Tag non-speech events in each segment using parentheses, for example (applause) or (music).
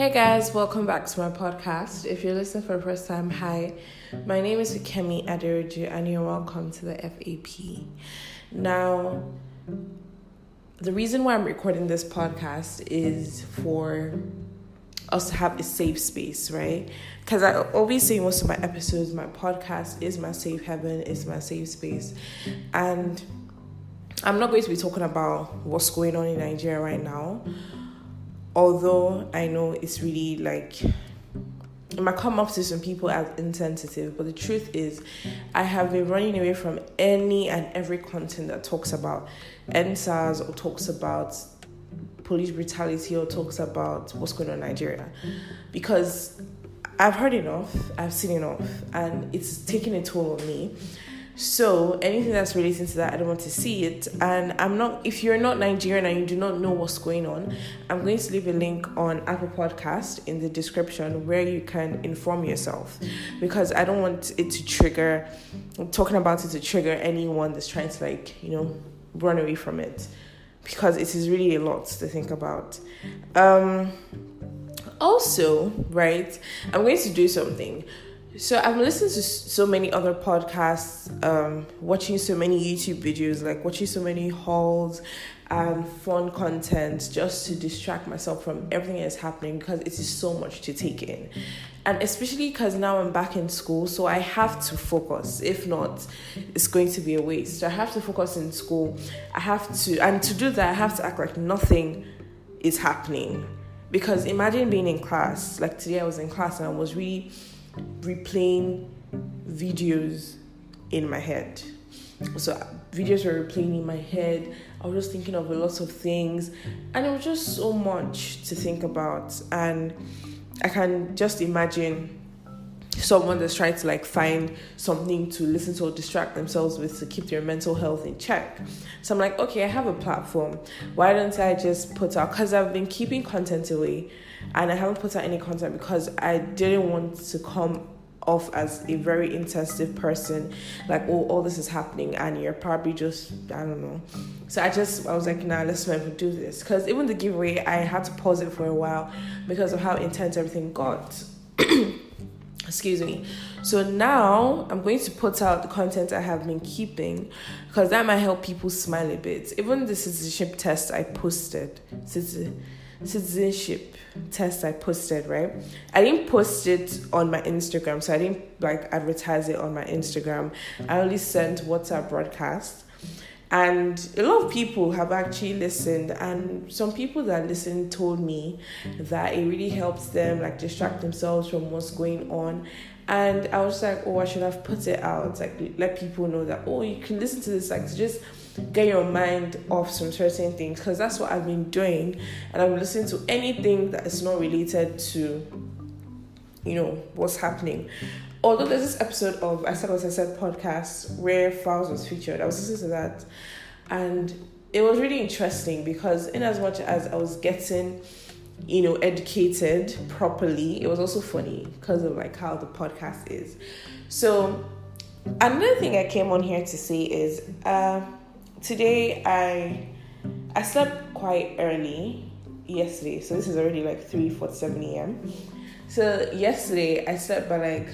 Hey guys, welcome back to my podcast. If you're listening for the first time, hi. My name is Kemi Aderoju and you're welcome to the FAP. Now, the reason why I'm recording this podcast is for us to have a safe space, right? Because I say most of my episodes, my podcast is my safe heaven, is my safe space. And I'm not going to be talking about what's going on in Nigeria right now although I know it's really like it might come up to some people as insensitive, but the truth is, I have been running away from any and every content that talks about EndSARS or talks about police brutality or talks about what's going on in Nigeria because I've heard enough, I've seen enough, and it's taking a toll on me. So anything that's relating to that, I don't want to see it. And I'm not. If you're not Nigerian and you do not know what's going on, I'm going to leave a link on Apple Podcast in the description where you can inform yourself, because I don't want it to trigger. I'm talking about it to trigger anyone that's trying to like you know run away from it, because it is really a lot to think about. Um, also, right, I'm going to do something so I've listened to so many other podcasts, um, watching so many YouTube videos, like watching so many hauls and fun content just to distract myself from everything that's happening because it is so much to take in. And especially because now I'm back in school, so I have to focus. If not, it's going to be a waste. So I have to focus in school. I have to, and to do that, I have to act like nothing is happening. Because imagine being in class, like today I was in class and I was really replaying videos in my head. So videos were replaying in my head. I was just thinking of a lot of things, and it was just so much to think about. And I can just imagine someone that's trying to like find something to listen to or distract themselves with to keep their mental health in check. So I'm like, okay, I have a platform. Why don't I just put out? Because I've been keeping content away and I haven't put out any content because I didn't want to come off as a very intensive person like oh all this is happening and you're probably just i don't know so i just i was like nah let's never do this because even the giveaway i had to pause it for a while because of how intense everything got (clears throat) excuse me so now i'm going to put out the content i have been keeping because that might help people smile a bit even the citizenship test i posted citizenship test I posted, right? I didn't post it on my Instagram, so I didn't like advertise it on my Instagram. I only sent WhatsApp broadcast. And a lot of people have actually listened, and some people that listened told me that it really helps them like distract themselves from what's going on. And I was like, oh, I should have put it out, like let people know that oh, you can listen to this, like just get your mind off some certain things because that's what I've been doing and I'm listening to anything that is not related to you know what's happening. Although there's this episode of I said what I said podcast where Falz was featured, I was listening to that and it was really interesting because in as much as I was getting you know educated properly, it was also funny because of like how the podcast is. So another thing I came on here to say is uh today I I slept quite early yesterday, so this is already like three forty seven a.m. So yesterday I slept by like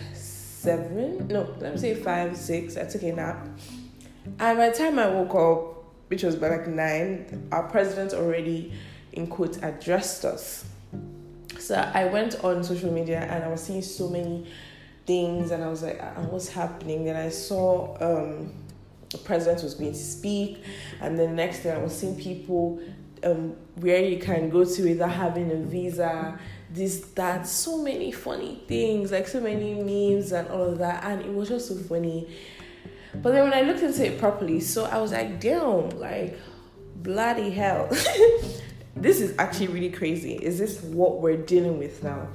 seven, no, let me say five, six. I took a nap, and by the time I woke up, which was by like nine, our president already, in quotes, addressed us. So I went on social media and I was seeing so many things, and I was like, ah, "What's happening?" And I saw. um the president was going to speak, and then the next day I was seeing people um, where you can go to without having a visa, this, that, so many funny things, like so many memes and all of that, and it was just so funny. But then when I looked into it properly, so I was like, damn, like bloody hell. (laughs) this is actually really crazy. Is this what we're dealing with now?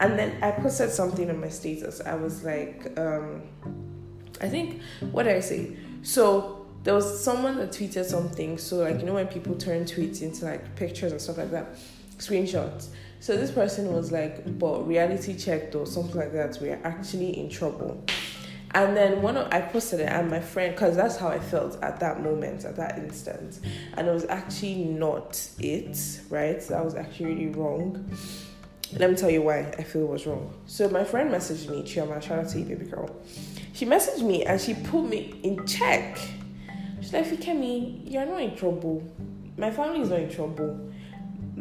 And then I posted something on my status. I was like, um, I think, what did I say? So there was someone that tweeted something. So like you know when people turn tweets into like pictures and stuff like that, screenshots. So this person was like, but reality checked or something like that. We're actually in trouble. And then one of I posted it, and my friend, because that's how I felt at that moment, at that instant, and it was actually not it, right? That was actually wrong. Let me tell you why I feel it was wrong. So my friend messaged me, Chioma, shout out to you, baby girl. She messaged me and she put me in check. She's like, Fikemi, you're not in trouble. My family is not in trouble.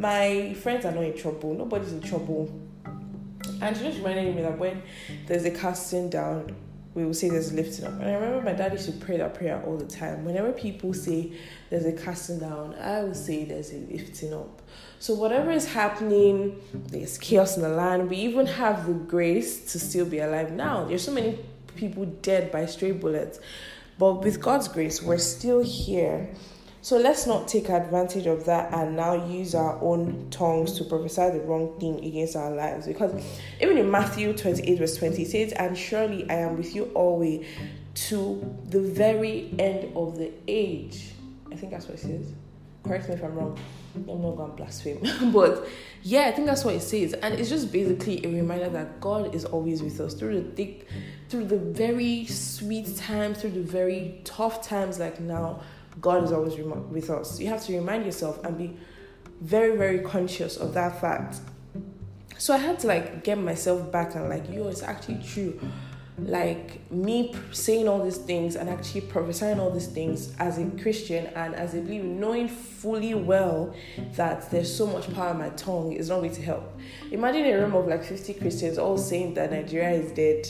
My friends are not in trouble. Nobody's in trouble. And she just reminded me that when there's a casting down, we will say there's a lifting up. And I remember my dad used to pray that prayer all the time. Whenever people say there's a casting down, I will say there's a lifting up. So whatever is happening, there's chaos in the land. We even have the grace to still be alive now. There's so many people dead by stray bullets. But with God's grace, we're still here. So let's not take advantage of that and now use our own tongues to prophesy the wrong thing against our lives. Because even in Matthew 28, verse 20, it says, And surely I am with you always to the very end of the age. I think that's what it says. Correct me if I'm wrong. I'm not going to blaspheme. (laughs) but yeah, I think that's what it says. And it's just basically a reminder that God is always with us through the thick, through the very sweet times, through the very tough times like now God is always with us. You have to remind yourself and be very, very conscious of that fact. So I had to like get myself back and like, yo, it's actually true. Like me saying all these things and actually prophesying all these things as a Christian and as a believer, knowing fully well that there's so much power in my tongue is not going to help. Imagine a room of like 50 Christians all saying that Nigeria is dead.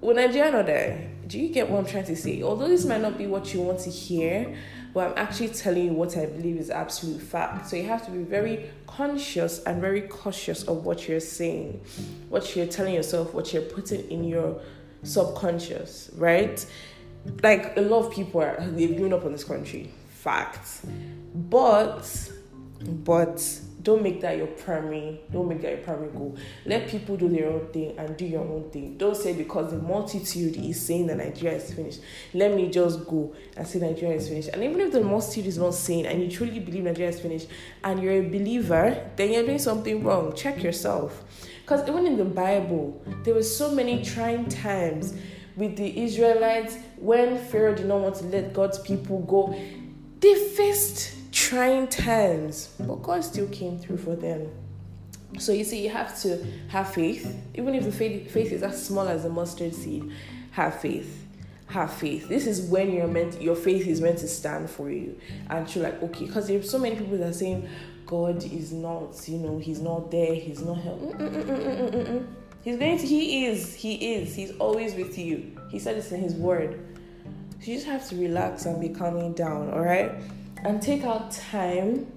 Well, Nigeria not there do you get what I'm trying to say? Although this might not be what you want to hear, but I'm actually telling you what I believe is absolute fact. So you have to be very conscious and very cautious of what you're saying, what you're telling yourself, what you're putting in your subconscious, right? Like a lot of people are they've grown up in this country. Fact. But but don't make that your primary don't make that your primary goal. Let people do their own thing and do your own thing. Don't say because the multitude is saying that nigeria is finished. Let me just go and say nigeria is finished. And even if the multitude is not saying and you truly believe nigeria is finished and you're a believer then you're doing something wrong. Check yourself. Because even in the bible there were so many trying times with the israelites when pharaoh did not want to let god's people go. They faced trying times, but God still came through for them. So you see, you have to have faith, even if the faith, faith is as small as a mustard seed. Have faith, have faith. This is when you're meant, your faith is meant to stand for you, and you're like, okay, because there's so many people that are saying God is not, you know, He's not there, He's not help. Mm, mm, mm, he's going to, He is, He is, He's always with you. He said this in His Word. So you just have to relax and be calming down, all right? And take out time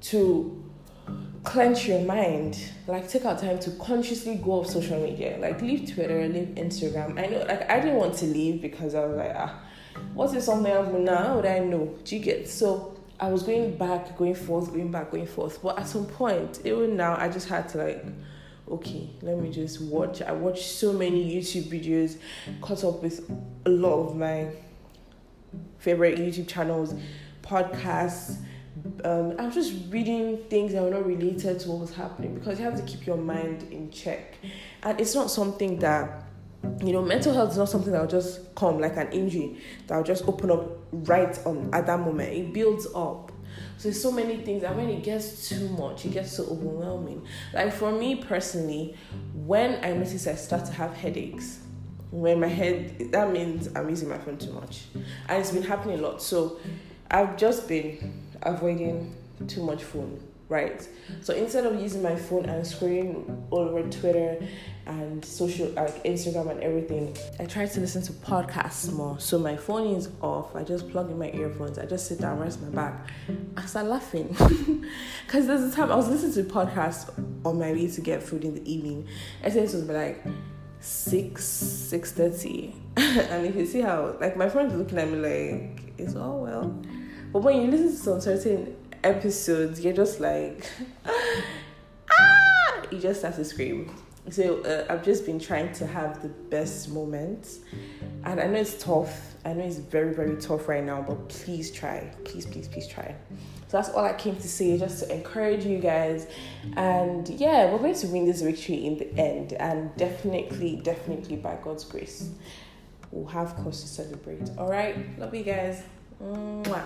to clench your mind. Like take out time to consciously go off social media. Like leave Twitter, leave Instagram. I know like I didn't want to leave because I was like, ah, what is something I'm now? How would I know? Do you get so I was going back, going forth, going back, going forth. But at some point, even now I just had to like okay, let me just watch. I watched so many YouTube videos, caught up with a lot of my favorite YouTube channels podcasts. Um, I'm just reading things that are not related to what was happening because you have to keep your mind in check. And it's not something that, you know, mental health is not something that will just come like an injury that will just open up right on at that moment. It builds up. So there's so many things, and when it gets too much, it gets so overwhelming. Like for me personally, when I notice I start to have headaches, when my head, that means I'm using my phone too much, and it's been happening a lot. So I've just been avoiding too much phone, right? So instead of using my phone and scrolling all over Twitter and social like Instagram and everything, I try to listen to podcasts more. So my phone is off. I just plug in my earphones. I just sit down, rest my back. I start laughing (laughs) because there's a time I was listening to podcasts on my way to get food in the evening. I think it was like six six thirty, (laughs) and if you see how like my friends looking at me like it's all well but when you listen to some certain episodes, you're just like, (laughs) ah, you just start to scream. So uh, I've just been trying to have the best moments, and I know it's tough. I know it's very very tough right now, but please try, please please please try. So that's all I came to say, just to encourage you guys. And yeah, we're going to win this victory in the end, and definitely, definitely by God's grace, we'll have cause to celebrate. All right, love you guys. Mwah.